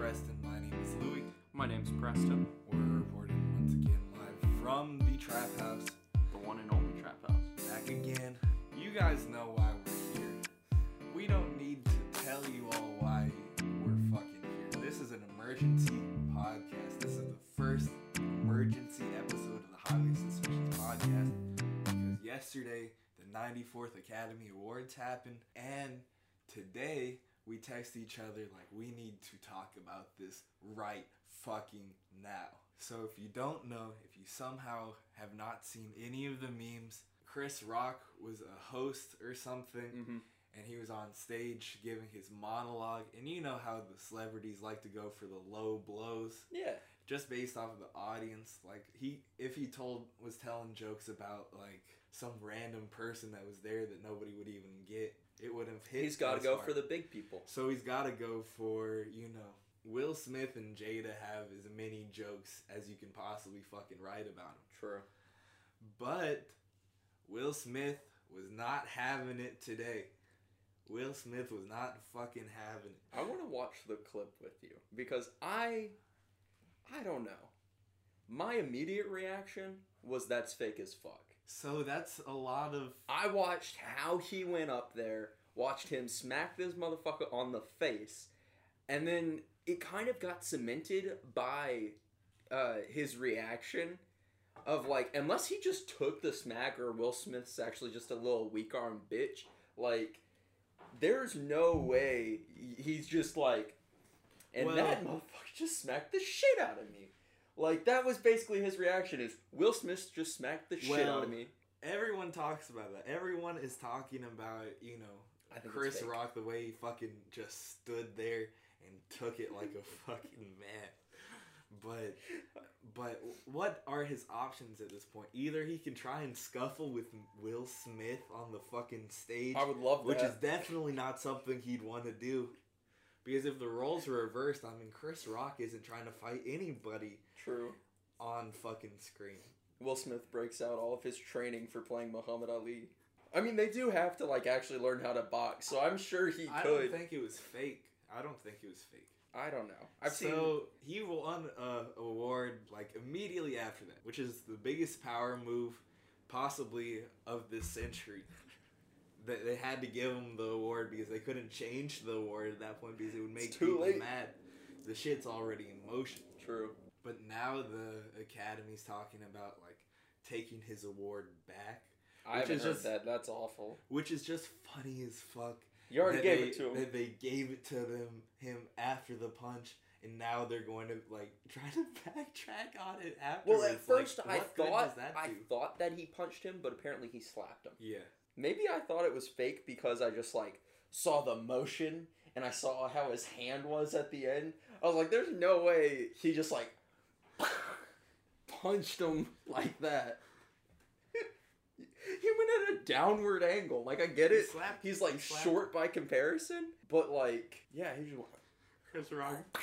Preston. My name is Louie. My name's Preston, We're reporting once again live from the Trap House. the one and only Trap House. Back again. You guys know why we're here. We don't need to tell you all why we're fucking here. This is an emergency podcast. This is the first emergency episode of the Highly Suspicious podcast. Because yesterday, the 94th Academy Awards happened, and today we text each other like we need to talk about this right fucking now. So if you don't know, if you somehow have not seen any of the memes, Chris Rock was a host or something Mm-hmm. and he was on stage giving his monologue and you know how the celebrities like to go for the low blows Yeah. just based off of the audience like he if he told was telling jokes about like some random person that was there that nobody would even get it would have hit He's got to go hard. for the big people. so he's got to go for you know Will Smith and Jada have as many jokes as you can possibly fucking write about him True. but Will Smith was not having it today. Will Smith was not fucking having it. I want to watch the clip with you because I, I don't know. My immediate reaction was that's fake as fuck. So that's a lot of I watched how he went up there, watched him smack this motherfucker on the face, and then it kind of got cemented by uh, his reaction of like, unless he just took the smack or Will Smith's actually just a little weak arm bitch, like, there's no way he's just like, and Well- that motherfucker just smacked the shit out of me. Like that was basically his reaction is Will Smith just smacked the shit out of me. everyone talks about that. Everyone is talking about, you know, I think it's Chris. Rock the way he fucking just stood there and took it like a fucking man. But but what are his options at this point? Either he can try and scuffle with Will Smith on the fucking stage, I would love that. which is definitely not something he'd want to do. Because if the roles were reversed, I mean, Chris Rock isn't trying to fight anybody True. on fucking screen. Will Smith breaks out all of his training for playing Muhammad Ali. I mean, they do have to like actually learn how to box, so I'm sure he I could. I don't think it was fake. I don't think it was fake. I don't know. I've seen. so he won a award like immediately after that, which is the biggest power move possibly of this century. That they had to give him the award because they couldn't change the award at that point because it would make too people late. mad. The shit's already in motion. True. But now the Academy's talking about like taking his award back, I haven't heard just- that. That's awful. which is just funny as fuck. You already gave they, it to him. That they gave it to them him after the punch, and now they're going to like try to backtrack on it afterwards. Well, at first like, I thought that I thought that he punched him, but apparently he slapped him. yeah, Maybe I thought it was fake because I just like saw the motion and I saw how his hand was at the end. I was like, "There's no way he just like punched him like that." he went at a downward angle. Like I get He it. slapped- He's like he short by comparison, but like yeah, he just went. Chris Rock.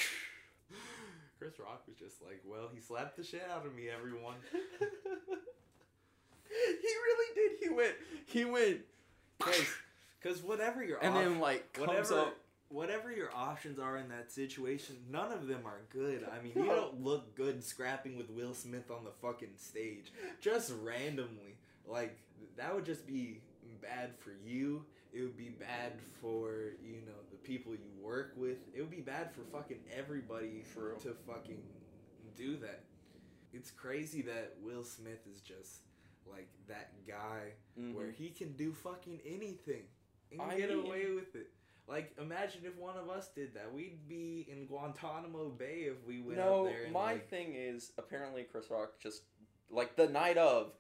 Chris Rock was just like, well, he slapped the shit out of me, everyone. he really did. He went. He went. Because whatever you're And op- then like comes whatever up. Whatever your options are in that situation, none of them are good. I mean, you don't look good scrapping with Will Smith on the fucking stage just randomly. Like that would just be bad for you. It would be bad for you know the people you work with. It would be bad for fucking everybody True. to fucking do that. It's crazy that Will Smith is just like that guy Mhm. where he can do fucking anything and I get mean- away with it. Like, imagine if one of us did that. We'd be in Guantanamo Bay if we went no, up there. And, my like, thing is apparently Chris Rock just like the night of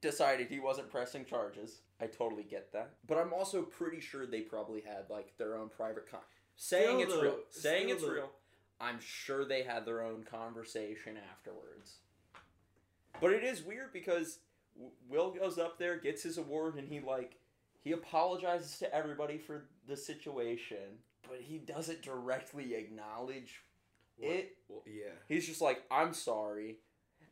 decided he wasn't pressing charges. I totally get that, but I'm also pretty sure they probably had like their own private con. Saying Still, it's real, saying it's though- real. I'm sure they had their own conversation afterwards. But it is weird because Will goes up there, gets his award, and he like he apologizes to everybody for the situation, but he doesn't directly acknowledge what- it. Well, yeah. He's just like, I'm sorry.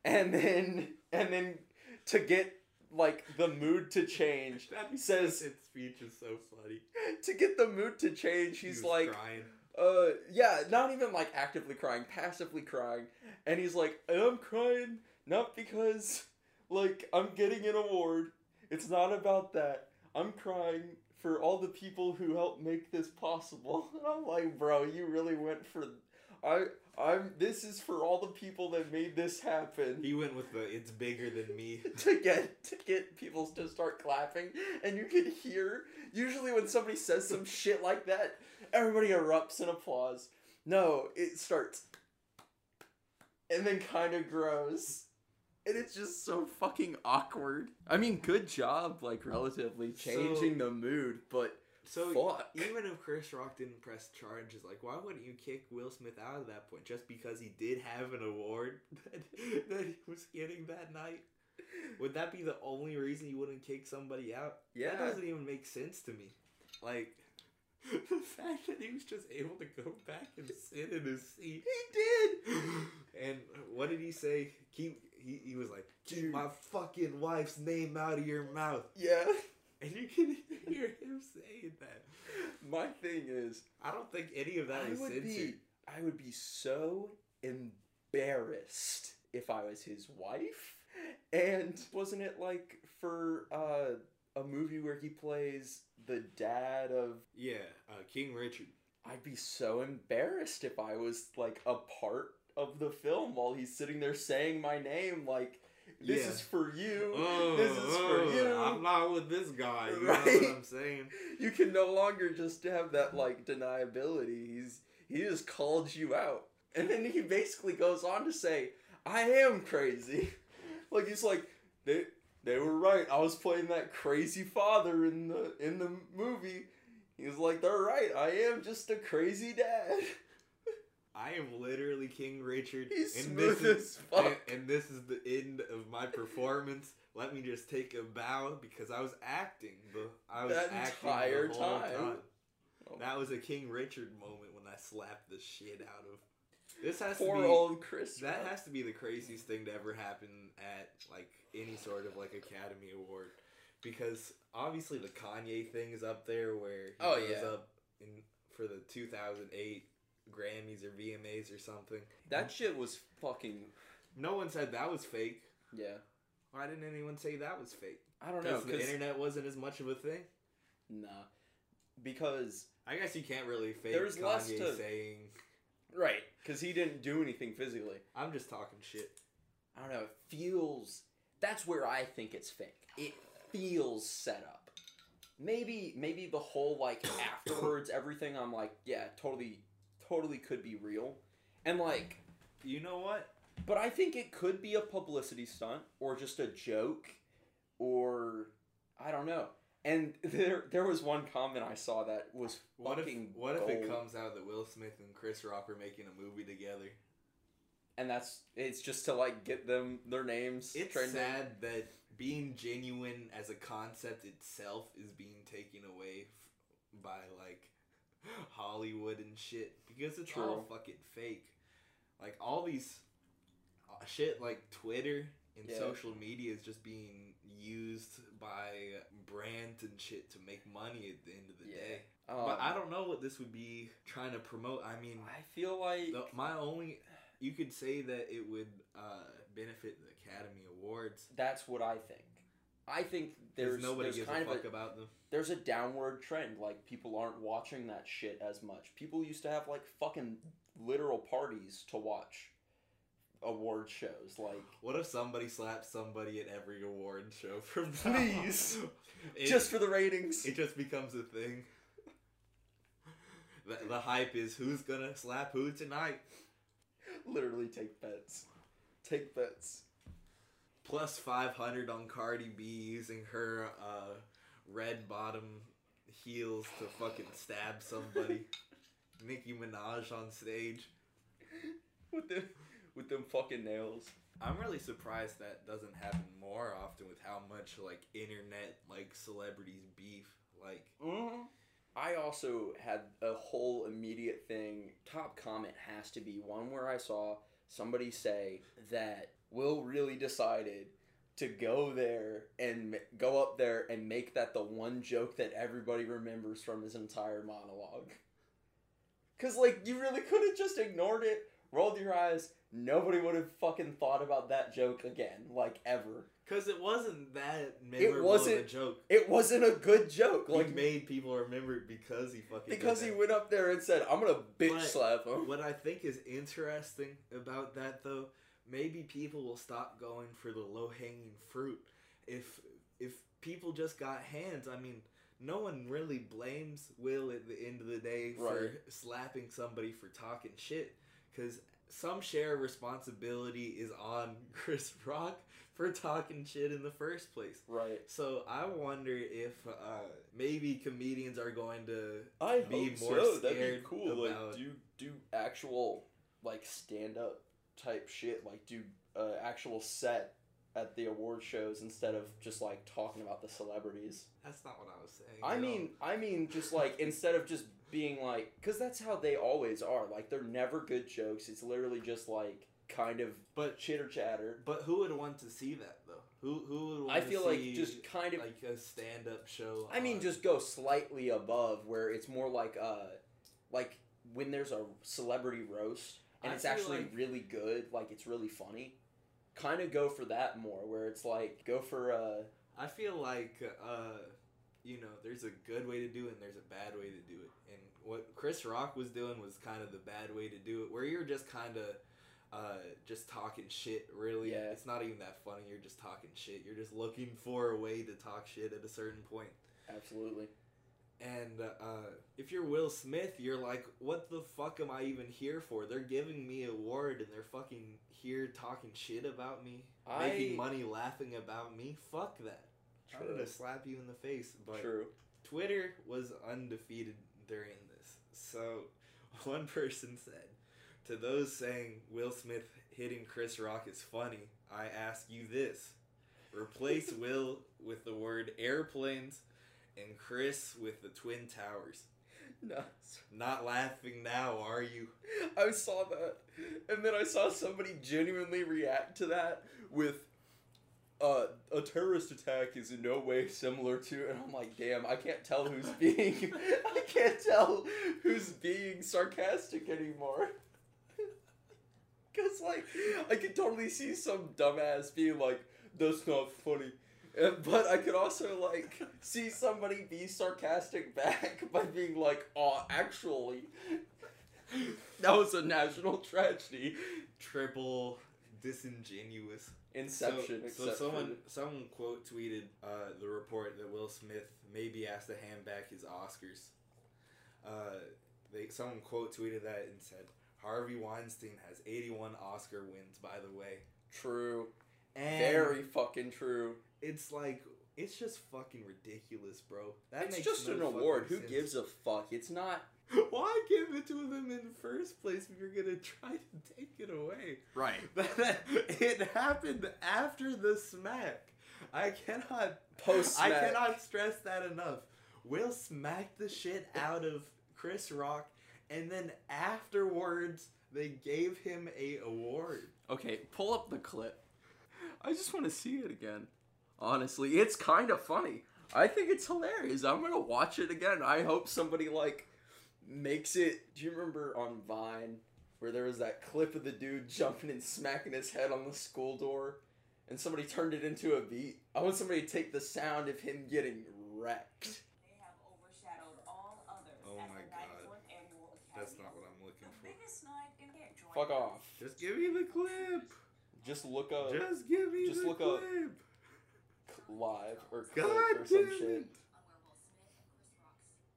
And then and then to get like the mood to change That says his speech is so funny. to get the mood to change, he's was like crying. uh yeah not even like actively crying passively crying and he's like i'm crying not because like i'm getting an award it's not about that i'm crying for all the people who helped make this possible. And i'm like bro you really went for i i'm this is for all the people that made this happen. He went with the "it's bigger than me." to get to get people to start clapping and you can hear usually when somebody says some shit like that everybody erupts in applause. No it starts and then kind of grows and it's just so fucking awkward i mean good job like relatively changing the mood but So fuck even if Chris Rock didn't press charges, like why wouldn't you kick Will Smith out at that point just because he did have an award that, that he was getting that night? Would that be the only reason you wouldn't kick somebody out? yeah That doesn't even make sense to me. Like the fact that he was just able to go back and sit in his seat. he did And what did he say? Keep he, he was like, keep Dude. my fucking wife's name out of your mouth. yeah And you can hear him saying that. my thing is I don't think any of that I was would censored. be I would be so embarrassed if I was his wife. And wasn't it like for uh, a movie where he plays the dad of Yeah, uh, King Richard. I'd be so embarrassed if I was like a part of the film while he's sitting there saying my name like this Yeah. is for you. Oh, this is for oh, you. I'm not with this guy. You know Right? what I'm saying? you can no longer just have that like deniability. He's he just called you out, and then he basically goes on to say, "I am crazy." like he's like they they were right. I was playing that crazy father in the in the movie. He's like, they're right. I am just a crazy dad. I am literally King Richard. He's and smooth this is, as fuck. And, and this is the end of my performance. Let me just take a bow because I was acting. The I was That acting entire the whole time. Oh. That was a King Richard moment when I slapped the shit out of. This has Poor to be. old Chris. That has to be the craziest thing to ever happen at like any sort of like Academy Award, because obviously the Kanye thing is up there where he Oh, goes yeah. up in for the 2008 Grammys or VMAs or something. that shit was fucking. No one said that was fake. Yeah. Why didn't anyone say that was fake? I don't know. Because the 'cause- internet wasn't as much of a thing. Nah. Because I guess you can't really fake There's less Kanye to- saying. right, because he didn't do anything physically. I'm just talking shit. I don't know. It feels. That's where I think it's fake. It feels set up. Maybe, maybe the whole like afterwards everything. I'm like, yeah, totally, totally could be real, and like, You know what? but I think it could be a publicity stunt or just a joke, or I don't know. And there, there was one comment I saw that was What if fucking what if it gold. comes out that Will Smith and Chris Rock are making a movie together? and that's it's just to like get them their names. It's trending. sad that being genuine as a concept itself is being taken away f- by like Hollywood and shit because it's all fucking fake. Like all these uh, shit like Twitter and Yeah. social media is just being used by brands and shit to make money at the end of the Yeah. day. Um, but I don't know what this would be trying to promote. I mean, I feel like the, my only you could say that it would uh, benefit the Academy Awards. that's what I think. I think There's there's nobody there's gives kind a of fuck a, about them. there's a downward trend. Like people aren't watching that shit as much. People used to have like fucking literal parties to watch award shows. Like What if somebody slaps somebody at every award show from Please. It- just for the ratings. it just becomes a thing. The, the hype is who's gonna slap who tonight. Literally take bets. Take bets. Plus five hundred on Cardi B using her uh, red bottom heels to fucking stab somebody. Nicki Minaj on stage. With the with them fucking nails. I'm really surprised that doesn't happen more often with how much like internet like celebrities beef. Like Mm-hmm. I also had a whole immediate thing. Top comment has to be one where I saw somebody say that Will really decided to go there and go up there and make that the one joke that everybody remembers from his entire monologue. Cause like you really could have just ignored it, rolled your eyes. Nobody would have fucking thought about that joke again, like ever. Because it wasn't that memorable wasn't- of a joke. It wasn't a good joke. Like Like made people remember it because he fucking did because he went up there and said, "I'm gonna bitch But- slap him." What I think is interesting about that though, maybe people will stop going for the low hanging fruit. If if people just got hands, I mean, no one really blames Will at the end of the day for Right. slapping somebody for talking shit, because some share of responsibility is on Chris Rock for talking shit in the first place. Right. So I wonder if uh, maybe comedians are going to I be more so. That'd be scared cool. about- Like do do actual like stand up type shit. Like do uh, actual set at the award shows instead of just like talking about the celebrities. That's not what I was saying. I mean, I mean, just like instead of just being like, because that's how they always are. Like they're never good jokes. It's literally just like kind of But chitter chatter. But who would want to see that though? Who who would want I to feel like see, just kind of. like a stand up show? I mean, just go slightly above where it's more like uh, like when there's a celebrity roast and I it's actually like- really good. Like it's really funny. Kind of go for that more, where it's like go for uh. I feel like uh, you know, there's a good way to do it and there's a bad way to do it. And what Chris Rock was doing was kind of the bad way to do it, where you're just kind of uh, just talking shit. Really, Yeah. it's not even that funny. You're just talking shit. You're just looking for a way to talk shit at a certain point. Absolutely. And uh, if you're Will Smith, you're like, what the fuck am I even here for? They're giving me a award and they're fucking here talking shit about me, I- making money laughing about me. Fuck that. I'm gonna slap you in the face. But True. Twitter was undefeated during this. So one person said, to those saying Will Smith hitting Chris Rock is funny, I ask you this. Replace Will with the word airplanes and Chris with the Twin Towers. No. Not laughing now, are you? I saw that, and then I saw somebody genuinely react to that with, uh, "A terrorist attack is in no way similar to," and I'm like, "Damn, I can't tell who's being, I can't tell who's being sarcastic anymore." Cause like, I could totally see some dumbass being like, "That's not funny." But I could also like see somebody be sarcastic back by being like, "Oh, actually, that was a national tragedy." Triple disingenuous. Inception. So, so someone someone quote tweeted uh, the report that Will Smith may be asked to hand back his Oscars. Uh, they someone quote tweeted that and said Harvey Weinstein has 81 Oscar wins. By the way, true. and Very fucking true. It's like it's just fucking ridiculous, bro. That it's just no an award. Who sense. gives a fuck? It's not. Why give it to them in the first place if you're gonna try to take it away? Right. it happened after the smack. I cannot Post I cannot stress that enough. Will smacked the shit out of Chris Rock, and then afterwards they gave him a award. Okay, pull up the clip. I just want to see it again. Honestly, it's kind of funny. I think it's hilarious. I'm gonna watch it again. I hope somebody like makes it. Do you remember on Vine where there was that clip of the dude jumping and smacking his head on the school door, and somebody turned it into a beat? I want somebody to take the sound of him getting wrecked. They have overshadowed all others Oh my God. 94th Annual Academy That's not what I'm looking The for. biggest in Fuck off. Just give me the clip. Just look up Just give me just the look up- clip. Live or clip God or some shit. it. On where Will Smith and Chris Rock's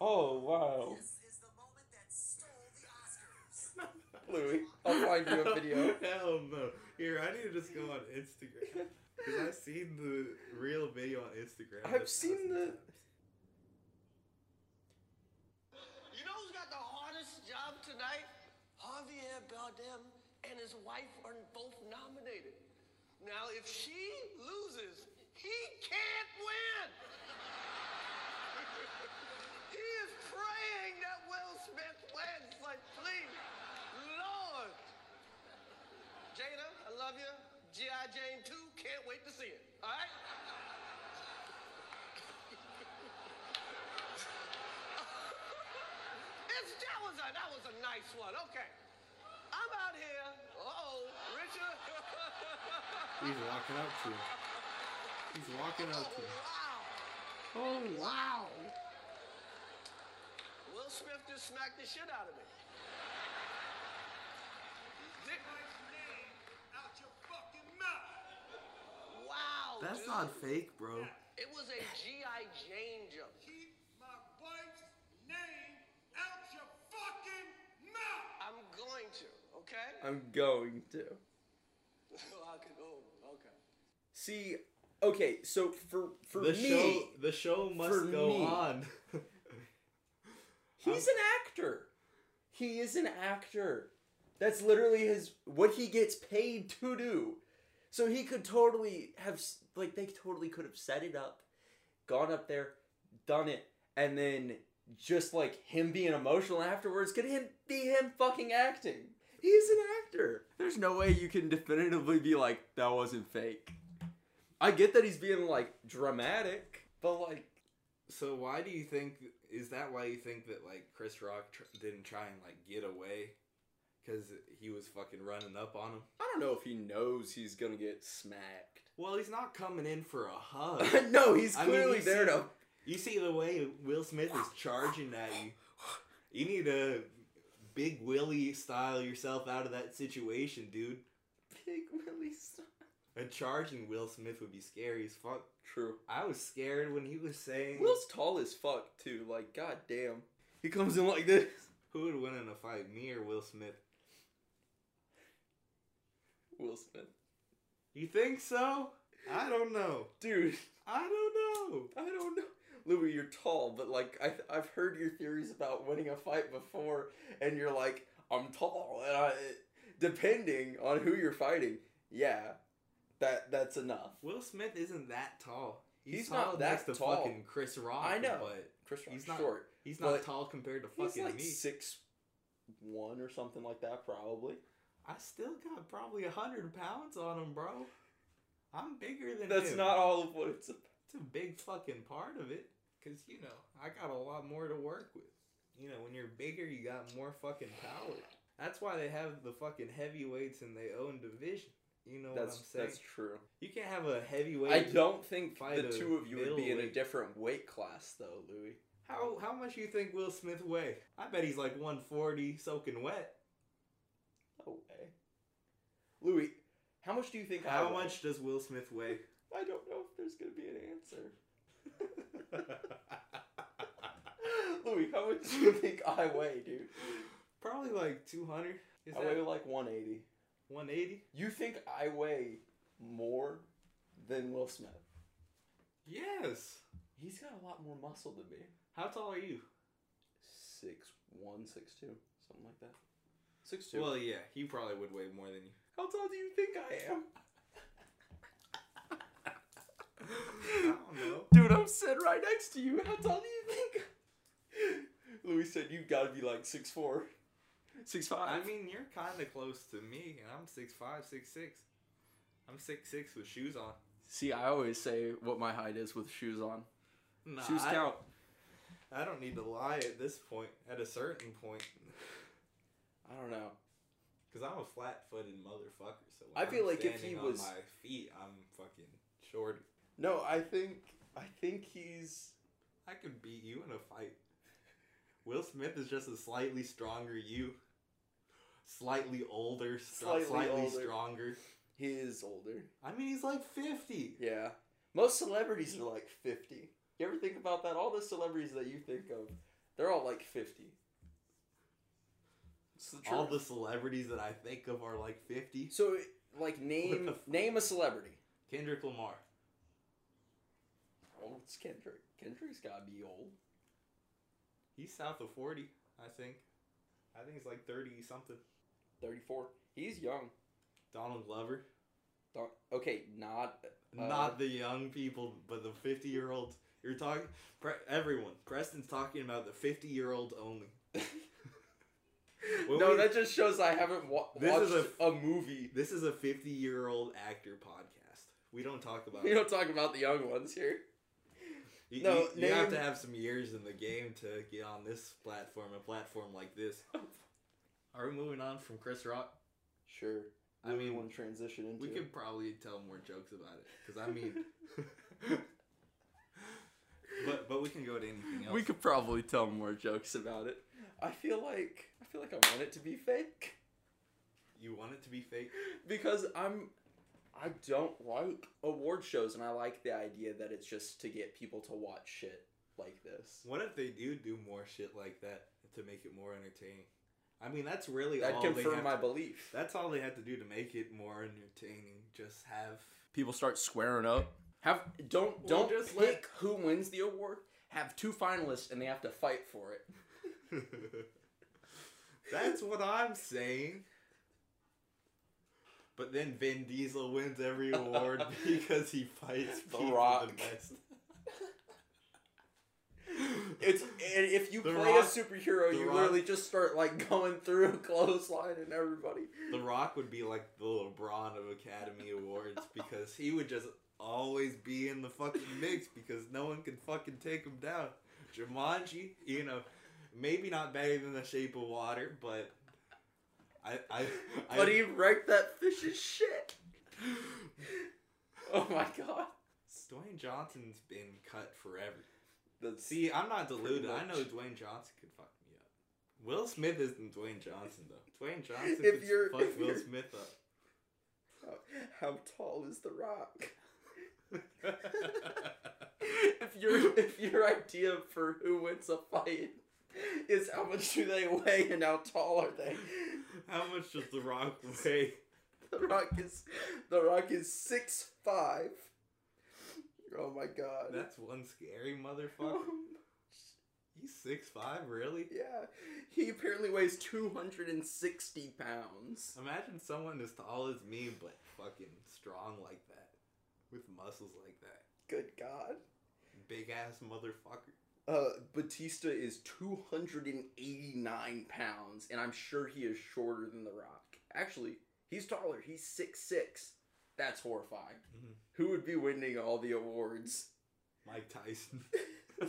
Oh wow, This is the moment that stole the Oscars. Louis, I'll find you a video. Hell no. Here, I need to just go on Instagram. Because I've seen the real video on Instagram. I've seen the- times. You know who's got the hardest job tonight? Javier Bardem and his wife are both nominated. Now, if she loses, he can't win. he is praying that Will Smith wins. Like, please, Lord. Jada, I love you. G.I. Jane 2, can't wait to see it. All right? that was a that was a nice one. Okay. I'm out here uh-oh, Richard. He's walking up to you. He's walking up to him. Oh, wow. Oh wow. Will Smith just smacked the shit out of me. Dick- Wow. That's dude. not fake, bro. It was a G.I. Jane jump. Keep my wife's name out your fucking mouth! I'm going to, okay? I'm going to. Oh, I can, oh, okay. See, okay, so for for the me, show, the show must for go me. on. he's an actor. He is an actor. That's literally his what he gets paid to do. So he could totally have like they totally could have set it up, gone up there, done it, and then just like him being emotional afterwards could him be him fucking acting. He's an actor. There's no way you can definitively be like that wasn't fake. I get that he's being like dramatic, but like so why do you think? Is that why you think that like Chris Rock tr- didn't try and like get away? Because he was fucking running up on him. I don't know if he knows he's gonna get smacked. Well, he's not coming in for a hug. no, he's I mean, clearly there see- to. You see the way Will Smith is charging at you. You need to big Willie style yourself out of that situation, dude. Big Willie style. A charging Will Smith would be scary as fuck. True. I was scared when he was saying Will's tall as fuck too. Like, goddamn. He comes in like this. who would win in a fight, me or Will Smith. Will Smith. You think so? I don't know. Dude, I don't know. I don't know. Louis, you're tall, but like I, I've heard your theories about winning a fight before, and you're like, I'm tall, and I, depending on who you're fighting, yeah, that that's enough. Will Smith isn't that tall. He's tall not that next tall. fucking Chris Rock. I know. but Chris Rock's He's not- short. he's not tall compared to He's fucking like me. six one or something like that, probably. I still got probably a hundred pounds on him, bro. I'm bigger than him. That's him. not all of what it's. It's a big fucking part of it, cause you know I got a lot more to work with. You know, when you're bigger, you got more fucking power. That's why they have the fucking heavyweights in their own division. You know That's what I'm saying? that's true. You can't have a heavyweight. I don't think the two of you would be in a different weight class, though, Louis. How how much you think Will Smith weigh? I bet he's like 140, soaking wet. No way. Louis, how much do you think I How much does Will Smith weigh? I don't know if there's gonna be an answer. Louis, how much do you think I weigh, dude? Probably like 200. Is I that weigh like 180. 180? You think I weigh more than Will Smith? Yes. He's got a lot more muscle than me. How tall are you? Six one, six two, something like that. Six two. Well, yeah, he probably would weigh more than you. how tall do you think I am? I don't know. Dude, I'm sitting right next to you. How tall do you think? Louis said you gotta be like six four, six five. I mean, you're kind of close to me, and I'm 6'5", 6'6". I'm 6'6", with shoes on. See, I always say what my height is with shoes on. Nah, shoes I, count. I don't need to lie at this point. At a certain point, I don't know. because I'm a flat-footed motherfucker. So I feel I'm like if he standing was- my feet, I'm fucking short. No, I think I think he's I could beat you in a fight. Will Smith is just a slightly stronger you. Slightly older, Slightly slightly, older. stronger. he is older. I mean, he's like 50. Yeah. Most celebrities are like 50. You ever think about that? All the celebrities that you think of, they're all like 50. The All the celebrities that I think of are like 50. So, like, name f- name a celebrity. Kendrick Lamar. It's Kendrick. Kendrick's gotta be old. He's south of 40, I think. I think he's like 30 something. 34. He's young. Donald Glover. Don't- Okay, not. uh, Not the young people, but the 50 year olds. You're talking. Pre- everyone. Preston's talking about the fifty year old only. No, we- that just shows I haven't wa- This watched is a, movie. This is a 50 year old actor podcast. We don't talk about We don't talk about the young ones here. You, No, you, you have to have some years in the game to get on this platform, a platform like this. Are we moving on from Chris Rock? Sure. I What do you mean, want to transition into? We could probably tell more jokes about it, because I mean, but but we can go to anything else. We could probably tell more jokes about it. I feel like I feel like I want it to be fake You want it to be fake? because I'm I don't like award shows and I like the idea that it's just to get people to watch shit like this. What if they do do more shit like that to make it more entertaining? I mean, that's really That all they confirm have my to- belief. That's all they have to do to make it more entertaining. Just have People start squaring up. Have don't Well, don't just pick let- who wins the award. Have two finalists and they have to fight for it. That's what I'm saying. But then Vin Diesel wins every award because he fights The Rock. the best. It's if you The play Rock- a superhero, you Rock- literally just start like going through a clothesline and everybody. The Rock would be like the LeBron of Academy Awards because he would just always be in the fucking mix because no one can fucking take him down. Jumanji, you know, maybe not better than The Shape of Water, but I, I, I But he wrecked that fish's shit. Oh my god. Dwayne Johnson's been cut forever. That's See, I'm not deluded. I know. Dwayne Johnson could fuck me up. Will Smith isn't Dwayne Johnson though. Dwayne Johnson If could you're- fuck Will you're- Smith up. how, how tall is the rock? if your if your idea for who wins a fight is how much do they weigh and how tall are they? How much does The Rock weigh? The rock is the rock is six five. Oh my god. That's one scary motherfucker. He's six five, really? yeah. He apparently weighs two hundred and sixty pounds. Imagine someone as tall as me, but fucking strong like that, with muscles like that. Good god. Big ass motherfucker. Uh, Batista is 289 pounds, and I'm sure he is shorter than The Rock. Actually, he's taller. He's six six. That's horrifying. Mhm. Who would be winning all the awards? Mike Tyson.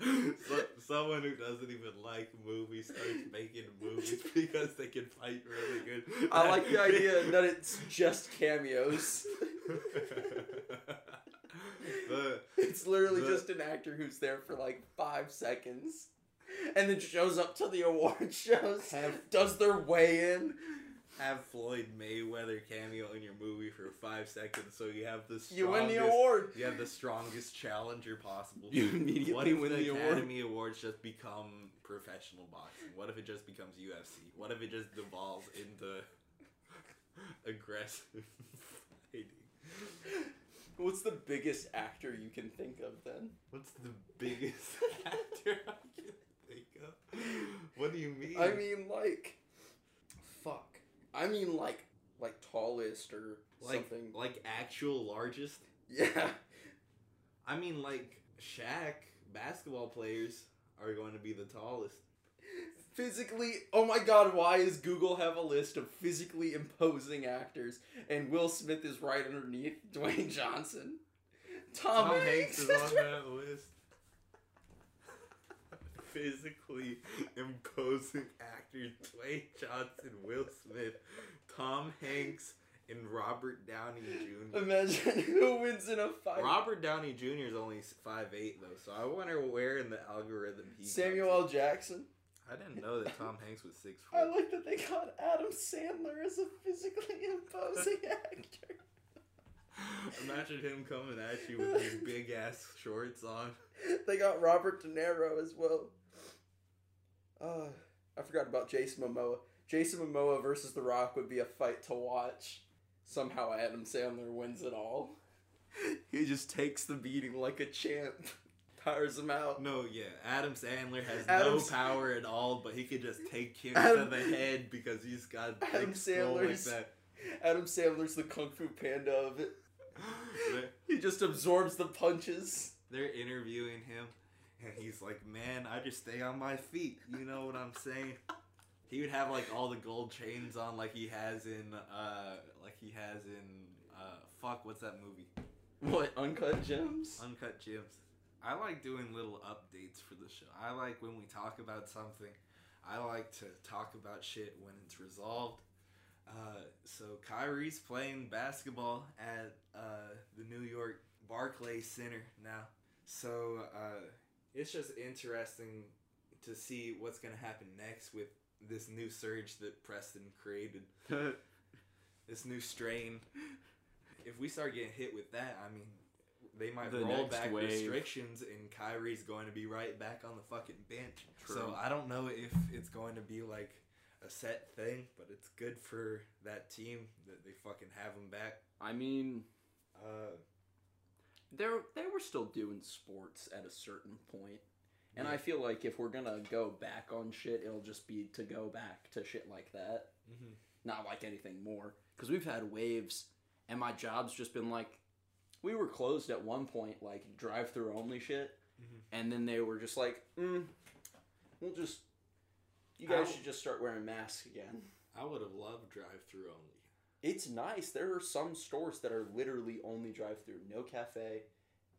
so, someone who doesn't even like movies starts making movies because they can fight really good. I like the idea that it's just cameos. The, It's literally The- just an actor who's there for like five seconds. And then shows up to the award shows, Have- does their weigh in. have Floyd Mayweather cameo in your movie for five seconds, so you have the strongest, You win the award. You have the strongest challenger possible. You immediately what if win the, the award. Academy Awards just become professional boxing? What if it just becomes UFC? What if it just devolves into aggressive fighting? What's the biggest actor you can think of then? What's the biggest actor I can think of? What do you mean? I mean, like, fuck. I mean, like, like tallest or like something. like actual largest. Yeah. I mean, like Shaq, basketball players are going to be the tallest. Physically, oh my god, why does Google have a list of physically imposing actors and Will Smith is right underneath Dwayne Johnson? Tom, Tom Hanks Hanks is on that list. Physically imposing actors: Dwayne Johnson, Will Smith, Tom Hanks, and Robert Downey Jr. Imagine who wins in a fight. Robert Downey Jr. is only five eight though, so I wonder where in the algorithm he. Samuel L. Jackson. I didn't know that Tom Hanks was six foot. I like that they got Adam Sandler as a physically imposing actor. Imagine him coming at you with his big ass shorts on. they got Robert De Niro as well. Uh, I forgot about Jason Momoa. Jason Momoa versus The Rock would be a fight to watch. Somehow Adam Sandler wins it all. He just takes the beating like a champ. Tires him out. No, yeah, Adam Sandler has Adam's- no power at all, but he could just take kicks Adam- to the head because he's got Adam big skull like Sandler's- that. Adam Sandler's the Kung Fu Panda of it. He just absorbs the punches. They're interviewing him, and he's like, "Man, I just stay on my feet." You know what I'm saying? He would have like all the gold chains on, like he has in, uh, like he has in, uh, fuck, what's that movie? What uncut gems? Uncut Gems. I like doing little updates for the show. I like when we talk about something. I like to talk about shit when it's resolved. Uh, so Kyrie's playing basketball at uh, the New York Barclays Center now. So uh, it's just interesting to see what's gonna happen next with this new surge that Preston created. This new strain. If we start getting hit with that, I mean, they might The roll back wave. restrictions, and Kyrie's going to be right back on the fucking bench. So I don't know if it's going to be like a set thing, but it's good for that team that they fucking have him back. I mean, Uh, they they were still doing sports at a certain point. And Yeah. I feel like if we're gonna go back on shit, it'll just be to go back to shit like that, Mhm. not like anything more. Because we've had waves, and my job's just been like, we were closed at one point, like drive-through only shit, Mhm. and then they were just like, mm, we'll just, you guys How- should just start wearing masks again. I would have loved drive through only. It's nice. There are some stores that are literally only drive through, no cafe,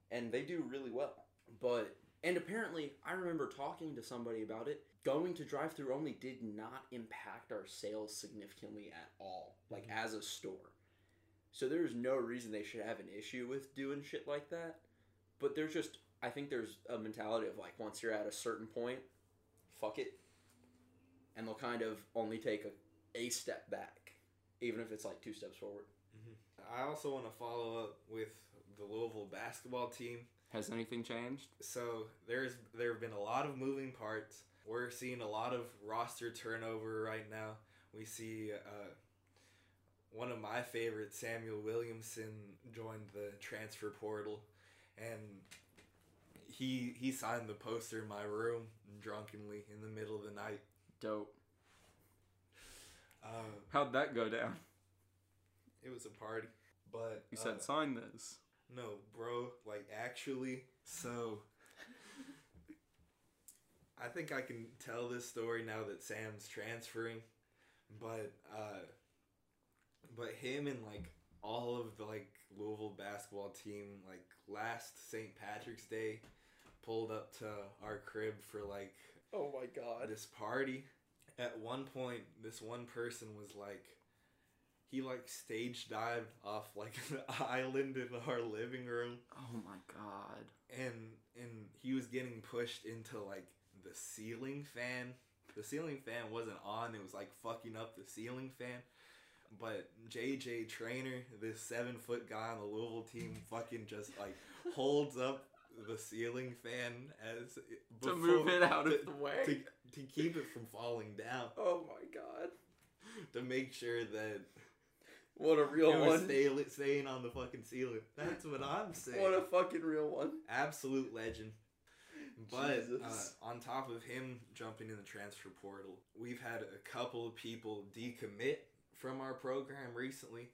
and they do really well. But and apparently, I remember talking to somebody about it. Going to drive through only did not impact our sales significantly at all, like as a store. So there's no reason they should have an issue with doing shit like that. But there's just I think there's a mentality of like once you're at a certain point, fuck it. And they'll kind of only take a, a step back even if it's like two steps forward. I also want to follow up with the Louisville basketball team. Has anything changed? So there's there have been a lot of moving parts. We're seeing a lot of roster turnover right now. We see uh, one of my favorites, Samuell Williamson, joined the transfer portal, and he he signed the poster in my room drunkenly in the middle of the night. Dope. Uh, How'd that go down? it was a party, but You uh, said sign this. No, bro, like actually, so I think I can tell this story now that Sam's transferring, but uh but him and like all of the like Louisville basketball team like last St. Patrick's Day pulled up to our crib for like Oh my god. this party. At one point, this one person was like, he like stage dived off like the island in our living room, Oh my god. and and he was getting pushed into like the ceiling fan. The ceiling fan wasn't on; it was like fucking up the ceiling fan. But JJ Traynor, this seven foot guy on the Louisville team, fucking just like holds up the ceiling fan as To move it out of the way. to, to keep it from falling down Oh my god. to make sure that What a real it one. stay, staying on the fucking ceiling. That's what I'm saying. What a fucking real one. absolute legend. But uh, on top of him jumping in the transfer portal, we've had a couple of people decommit from our program recently.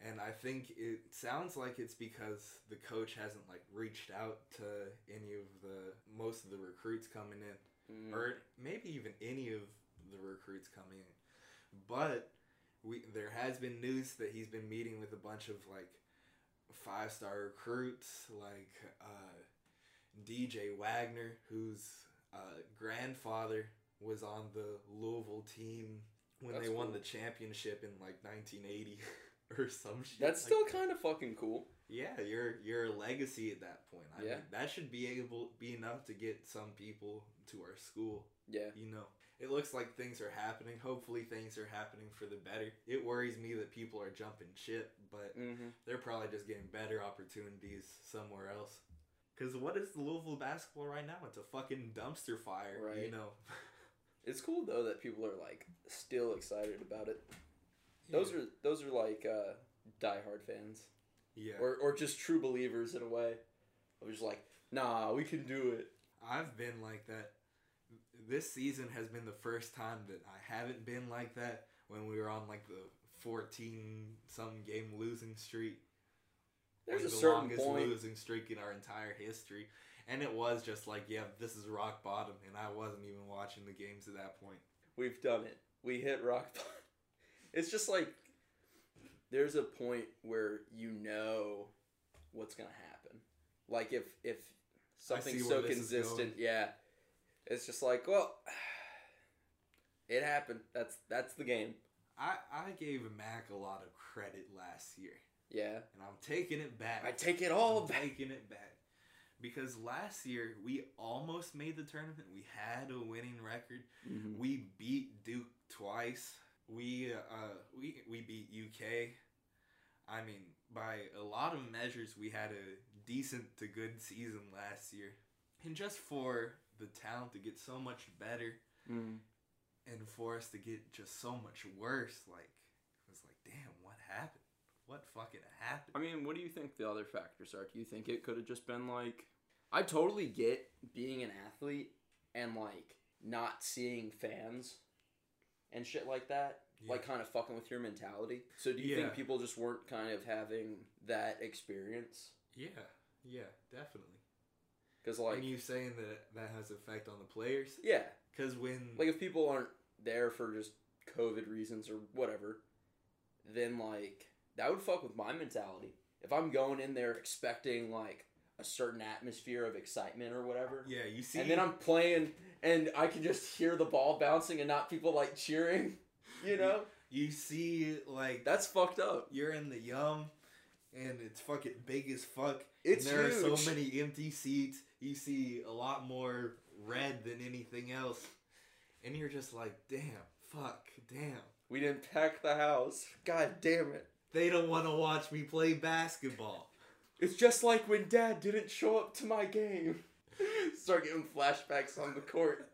And I think it sounds like it's because the coach hasn't like reached out to any of the most of the recruits coming in Mm. or maybe even any of the recruits coming in. But we there has been news that he's been meeting with a bunch of like five star recruits, like uh, DJ Wagner, whose uh, grandfather was on the Louisville team when That's they won cool. the championship in like 1980 or some shit. That's like still that. kind of fucking cool. Yeah, you're you're a legacy at that point. I Yeah. mean, that should be able be enough to get some people to our school. Yeah. You know, it looks like things are happening. Hopefully, things are happening for the better. It worries me that people are jumping ship, but Mm-hmm. they're probably just getting better opportunities somewhere else. Cause what is Louisville basketball right now? It's a fucking dumpster fire. You know. It's cool though that people are like still excited about it. Those are those are like uh diehard fans. yeah. Or or just true believers in a way. I was like, nah, we can do it. I've been like that. This season has been the first time that I haven't been like that when we were on like the 14 some game losing streak. There's Like a the certain longest point. losing streak in our entire history. And it was just like, yeah, this is rock bottom. And I wasn't even watching the games at that point. We've done it. We hit rock bottom. It's just like there's a point where you know what's gonna happen. Like if if something's so where this is consistent, yeah, it's just like well, it happened. That's that's the game. I I gave Mack a lot of credit last year, Yeah, and I'm taking it back. I take it all I'm back. taking it back. Because last year we almost made the tournament. We had a winning record. Mhm. We beat Duke twice. We uh we we beat UK. I mean, by a lot of measures, we had a decent to good season last year. And just for the talent to get so much better Mhm. and for us to get just so much worse, like it was like, damn, what happened? What fucking happened? I mean, what do you think the other factors are? Do you think it could have just been like I totally get being an athlete and like not seeing fans and shit like that. Like kind of fucking with your mentality. So do you Yeah. think people just weren't kind of having that experience? yeah, yeah, definitely. Because like and you saying that that has effect on the players? yeah, Because when like if people aren't there for just COVID reasons or whatever, then like that would fuck with my mentality. If I'm going in there expecting like a certain atmosphere of excitement or whatever, yeah, you see, and then I'm playing and I can just hear the ball bouncing and not people like cheering, you know, you see like that's fucked up. you're in the yum, and it's fucking big as fuck. It's and there are so many empty seats. You see a lot more red than anything else, and you're just like, damn, fuck, damn. We didn't pack the house. God damn it. They don't want to watch me play basketball. It's just like when dad didn't show up to my game. Start getting flashbacks on the court.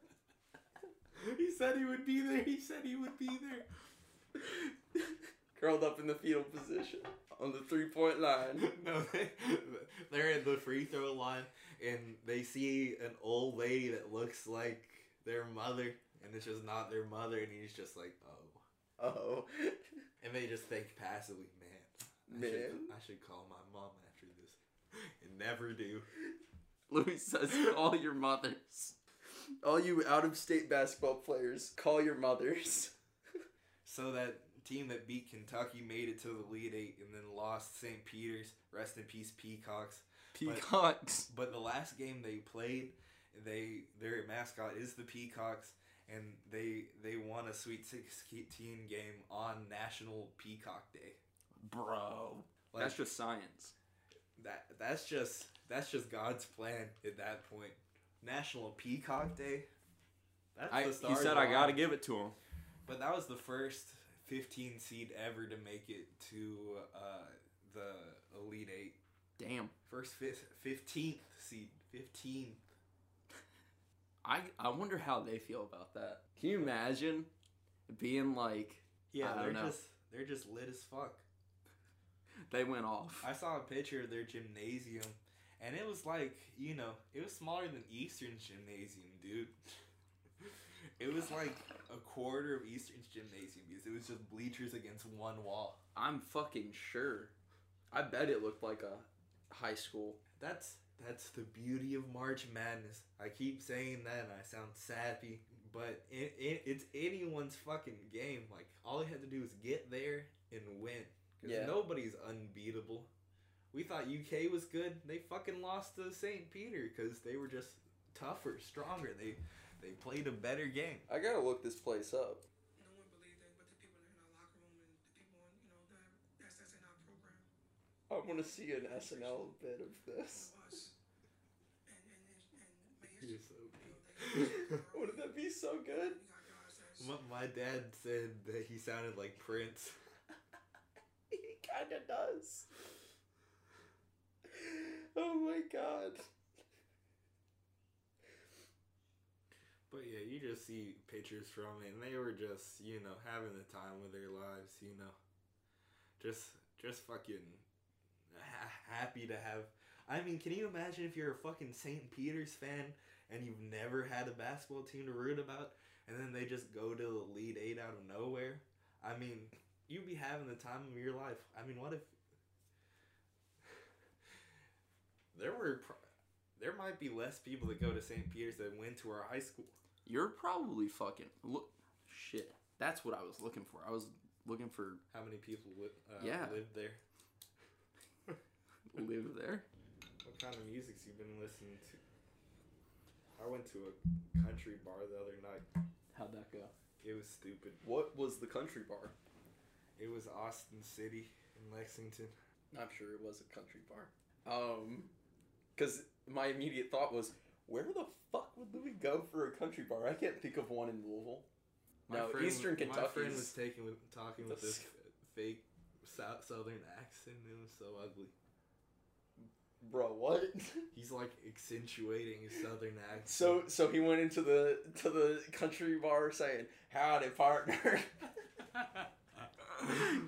he said he would be there. He said he would be there. Curled up in the fetal position on the three point line. no, they, they're at the free throw line and they see an old lady that looks like their mother, and it's just not their mother, and he's just like, oh. Oh. And they just think passively, man, I, Man. Should, I should call my mom after this. And never do. Louis says, call your mothers. All you out of state basketball players, call your mothers. So that team that beat Kentucky made it to the Elite Eight and then lost St. Peter's. Rest in peace, Peacocks. Peacocks. But the last game they played, they their mascot is the Peacocks, and they they won a Sweet Sixteen game on National Peacock Day. Bro. Like, That's just science. that. That's just that's just God's plan at that point. National Peacock Day. That's I, the he said I gotta give it to him. But that was the first 15 seed ever to make it to uh, the Elite Eight. Damn. First fifth, 15th seed. 15th. I I wonder how they feel about that. Can you imagine being like Yeah, they're know. just they're just lit as fuck. they went off? I saw a picture of their gymnasium, and it was like you know it was smaller than Eastern's gymnasium, dude. it was like a quarter of Eastern's gymnasium because it was just bleachers against one wall. I'm fucking sure. I bet it looked like a high school. That's that's the beauty of March Madness. I keep saying that, and I sound sappy, but it, it, it's anyone's fucking game. Like all you have to do is get there and win. Because Yeah. nobody's unbeatable. We thought UK was good. They fucking lost to St. Peter because they were just tougher, stronger. They they played a better game. I gotta look this place up. no one believed it, but the people in our locker room and the people in, you know, that that's that's in our program. I want to see an SNL bit of this. know, us. And and and, and may You're so you Wouldn't that be so good? we got guys that's My, my dad said that he sounded like Prince. he kind of does. Oh my god. But yeah, you just see pictures from it, and they were just, you know, having the time of their lives, you know, just, just fucking ha- happy to have. I mean, can you imagine if you're a fucking St. Peter's fan and you've never had a basketball team to root about, and then they just go to the Elite Eight out of nowhere? I mean, you'd be having the time of your life. I mean, what if there were? Pro- there might be less people that go to St. Peter's that went to our high school. You're probably fucking look. Shit, that's what I was looking for. I was looking for How many people li- uh, Yeah. lived there? live there. What kind of music's you been listening to? I went to a country bar the other night. How'd that go? It was stupid. What was the country bar? It was Austin City in Lexington. I'm sure it was a country bar. Um, because my immediate thought was, where the fuck would Louis go for a country bar? I can't think of one in Louisville. My no, friend- Eastern Kentucky. My friend was taking with, talking with this fake south, southern accent. It was so ugly. Bro, what? He's like accentuating his southern accent. so, so he went into the to the country bar saying, "Howdy, partner.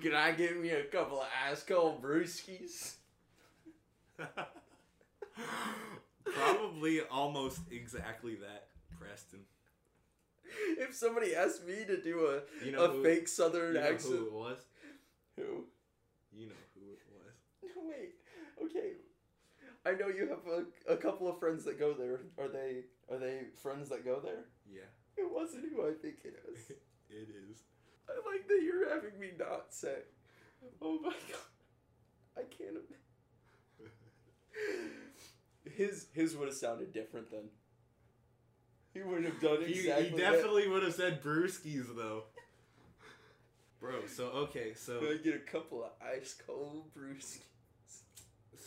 Can I get me a couple of ice cold brewskis?" Probably almost exactly that, Preston. If somebody asked me to do a You know a who- fake southern You know accent, who it was? who? You know who it was. No, wait. Okay. I know you have a, a couple of friends that go there. Are they are they friends that go there? Yeah, It wasn't who I think it is. it is. I like that you're having me not say. Oh my god. I can't. im- His his would have sounded different then. He wouldn't have done He, exactly. he definitely would have said brewskis though. Bro, so okay, so. I get a couple of ice cold brewskis.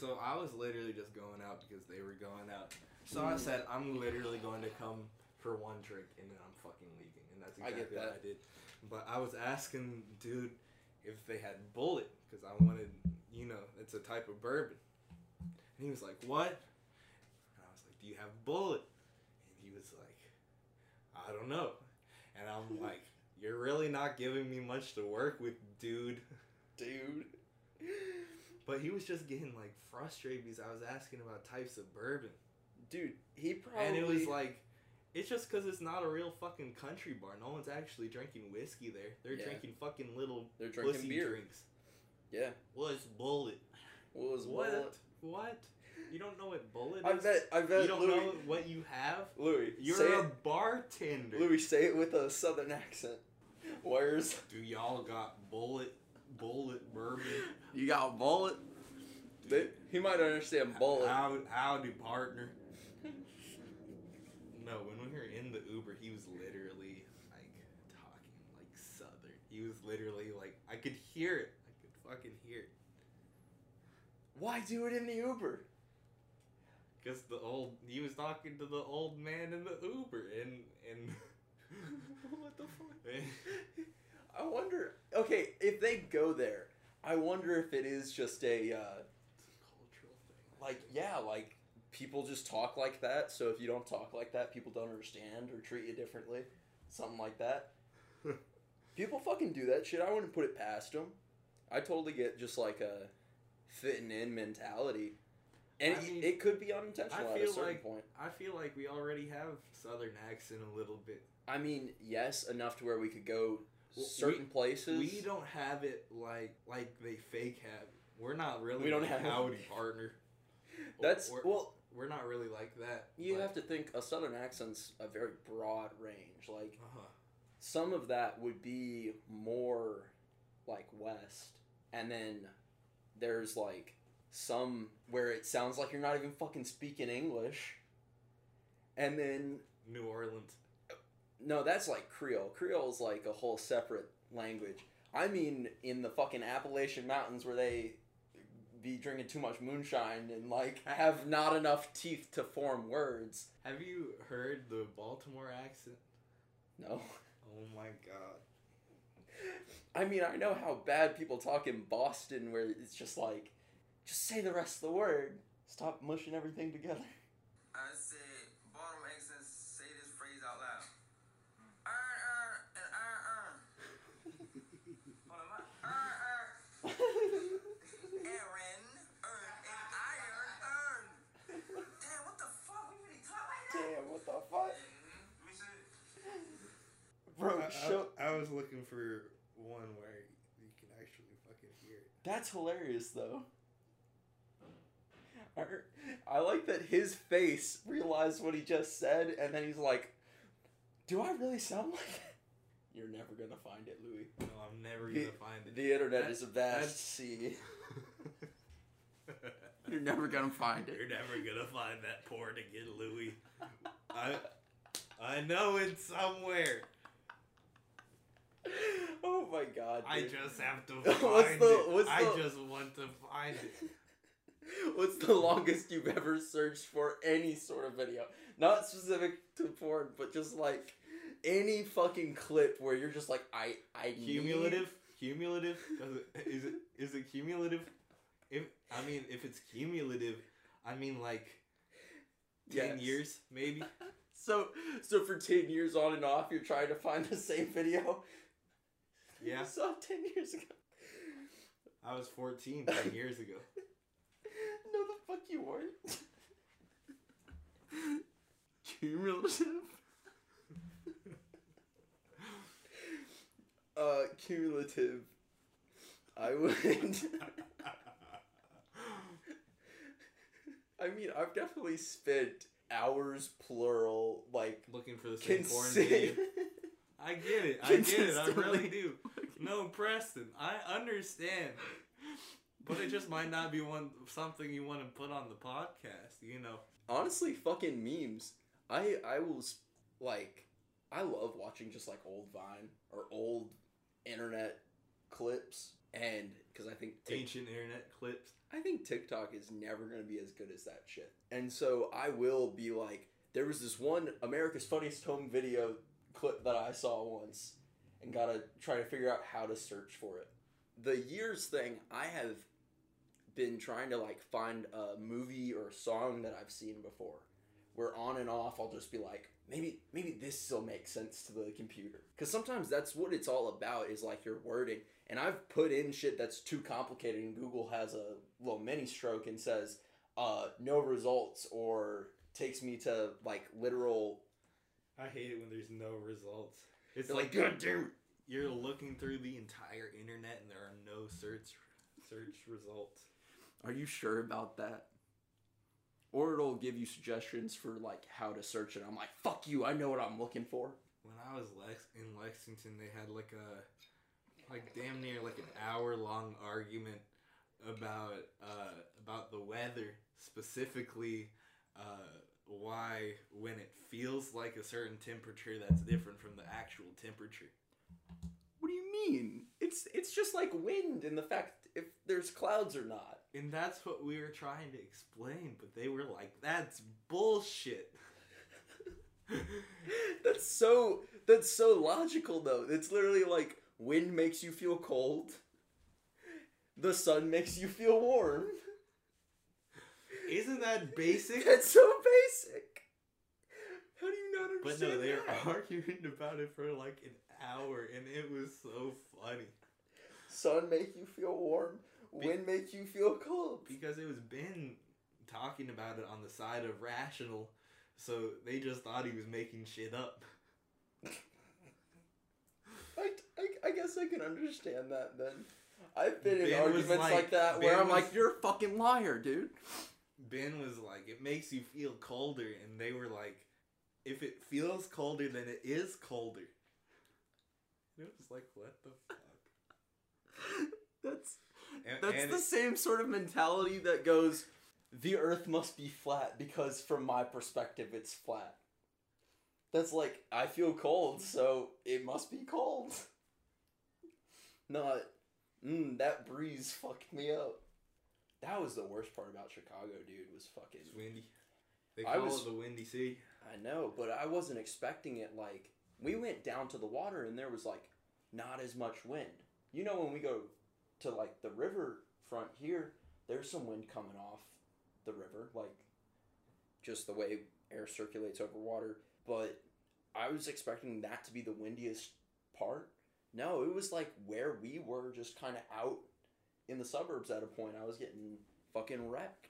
So I was literally just going out because they were going out. So I mm. said I'm literally going to come for one drink and then I'm fucking leaving, and that's I exactly get what. I did. But I was asking dude if they had Bulleit because I wanted, you know, it's a type of bourbon, and he was like, "What?" And I was like, "Do you have Bulleit?" And he was like, "I don't know," and I'm like. You're really not giving me much to work with, dude. Dude. But he was just getting like frustrated because I was asking about types of bourbon. Dude, he probably And it was like, it's just because it's not a real fucking country bar. No one's actually drinking whiskey there. They're Yeah. drinking fucking little they're drinking pussy beer. drinks. Yeah. What's Bulleit? What was What? Bulleit? What? You don't know what Bulleit I is? bet I bet you don't Louis, know what you have? Louis, You're say a it, bartender. Louis, say it with a southern accent. Where's Do y'all got Bulleit, Bulleit bourbon? you got Bulleit? They, he might understand Bulleit. How, howdy, partner. No, when we were in the Uber, he was literally like talking like southern. He was literally like, I could hear it. I could fucking hear it. Why do it in the Uber? Cause the old, he was talking to the old man in the Uber, and and what the fuck? I wonder. Okay, if they go there, I wonder if it is just a uh, cultural thing. like yeah, like people just talk like that. So if you don't talk like that, people don't understand or treat you differently, something like that. People fucking do that shit. I wouldn't put it past them. I totally get just like a fitting in mentality, and I it- mean, it could be unintentional I at a certain like point. I feel like we already have southern accent a little bit. I mean, yes, enough to where we could go Well, certain places. We don't have it like like they fake have. it. We're not really. We don't like have howdy partner. That's We're- well. We're not really like that. You have to think a southern accent's a very broad range. Like Uh-huh. some of that would be more like west, and then there's like some where it sounds like you're not even fucking speaking English. And then New Orleans. No, that's like Creole. Creole's like a whole separate language. I mean, in the fucking Appalachian Mountains where they be drinking too much moonshine and like have not enough teeth to form words. Have you heard the Baltimore accent? No. Oh my god. I mean, I know how bad people talk in Boston where it's just like, just say the rest of the word. Stop mushing everything together. Bro, I, show. I, I was looking for one where you can actually fucking hear it. That's hilarious, though. I, I like that his face realized what he just said, and then he's like, Do I really sound like that? You're never gonna find it, Louis. No, I'm never The- gonna find it. The internet That- is a that's- vast sea. You're never gonna find it. You're never gonna find that porn again, Louis. I I know it's somewhere. Oh my god. I just have to What's find the- it. what's I just want to find it. What's the longest you've ever searched for any sort of video? Not specific to porn, but just like any fucking clip where you're just like, I, I need- Cumulative, cumulative. Does it, is it is it cumulative? If I mean, if it's cumulative, I mean like ten Yes. years, maybe. So, so for ten years on and off, you're trying to find the same video. Yeah. Saw ten years ago. I was 14 10 years ago. No, the fuck you weren't. Cumulative. uh, cumulative. I would. I mean, I've definitely spent hours, plural, like Looking for the same porn consi-. I get it. I get it. I really do. No, Preston, I understand. But it just might not be one something you want to put on the podcast, you know. honestly fucking memes i i was like i love watching just like old vine or old internet clips and because i think Tik- Ancient internet clips. i think tiktok is never going to be as good as that shit and so i will be like there was this one america's funniest home video clip that i saw once and gotta try to figure out how to search for it the years thing i have been trying to like find a movie or a song that I've seen before. Where on and off I'll just be like, maybe maybe this still makes sense to the computer. Cause sometimes that's what it's all about is like your wording. And I've put in shit that's too complicated and Google has a little mini stroke and says, uh, no results or takes me to like literal I hate it when there's no results. It's They're like, God damn it. you're looking through the entire internet and there are no search search results. Are you sure about that? Or it'll give you suggestions for like how to search it. I'm like, fuck you, I know what I'm looking for. When I was Lex in Lexington, they had like a like damn near like an hour long argument about uh, about the weather, specifically uh, why when it feels like a certain temperature, that's different from the actual temperature. What do you mean? It's it's just like wind and the fact if there's clouds or not. And that's what we were trying to explain, but they were like, "That's bullshit." that's so that's so logical though. It's literally like wind makes you feel cold. The sun makes you feel warm. Isn't that basic? That's so basic. How do you not understand? But no, they were arguing about it for like an hour, and it was so funny Sun make you feel warm. Wind make you feel cold. because it was Ben talking about it on the side of rational, so they just thought he was making shit up. I, I, I guess I can understand that then. I've been in Ben was arguments like, like- that where Ben I'm was- like, you're a fucking liar, dude. Ben was like, "It makes you feel colder," and they were like, "If it feels colder, then it is colder." And it was like, "What the fuck?" That's And, that's and the it- same sort of mentality that goes, the Earth must be flat because from my perspective, it's flat. That's like I feel cold, so it must be cold. Not, mm, that breeze fucked me up. That was the worst part about Chicago, dude. Was fucking. It's windy. They I call was- it the Windy City. I know, but I wasn't expecting it. Like we went down to the water and there was like not as much wind. You know, when we go to like the river front here, there's some wind coming off the river, like just the way air circulates over water. But I was expecting that to be the windiest part. No, it was like where we were, just kind of out in the suburbs at a point. I was getting fucking wrecked.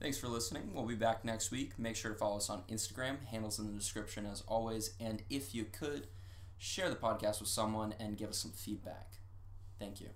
Thanks for listening. We'll be back next week. Make sure to follow us on Instagram, handles in the description as always. And if you could, share the podcast with someone and give us some feedback. Thank you.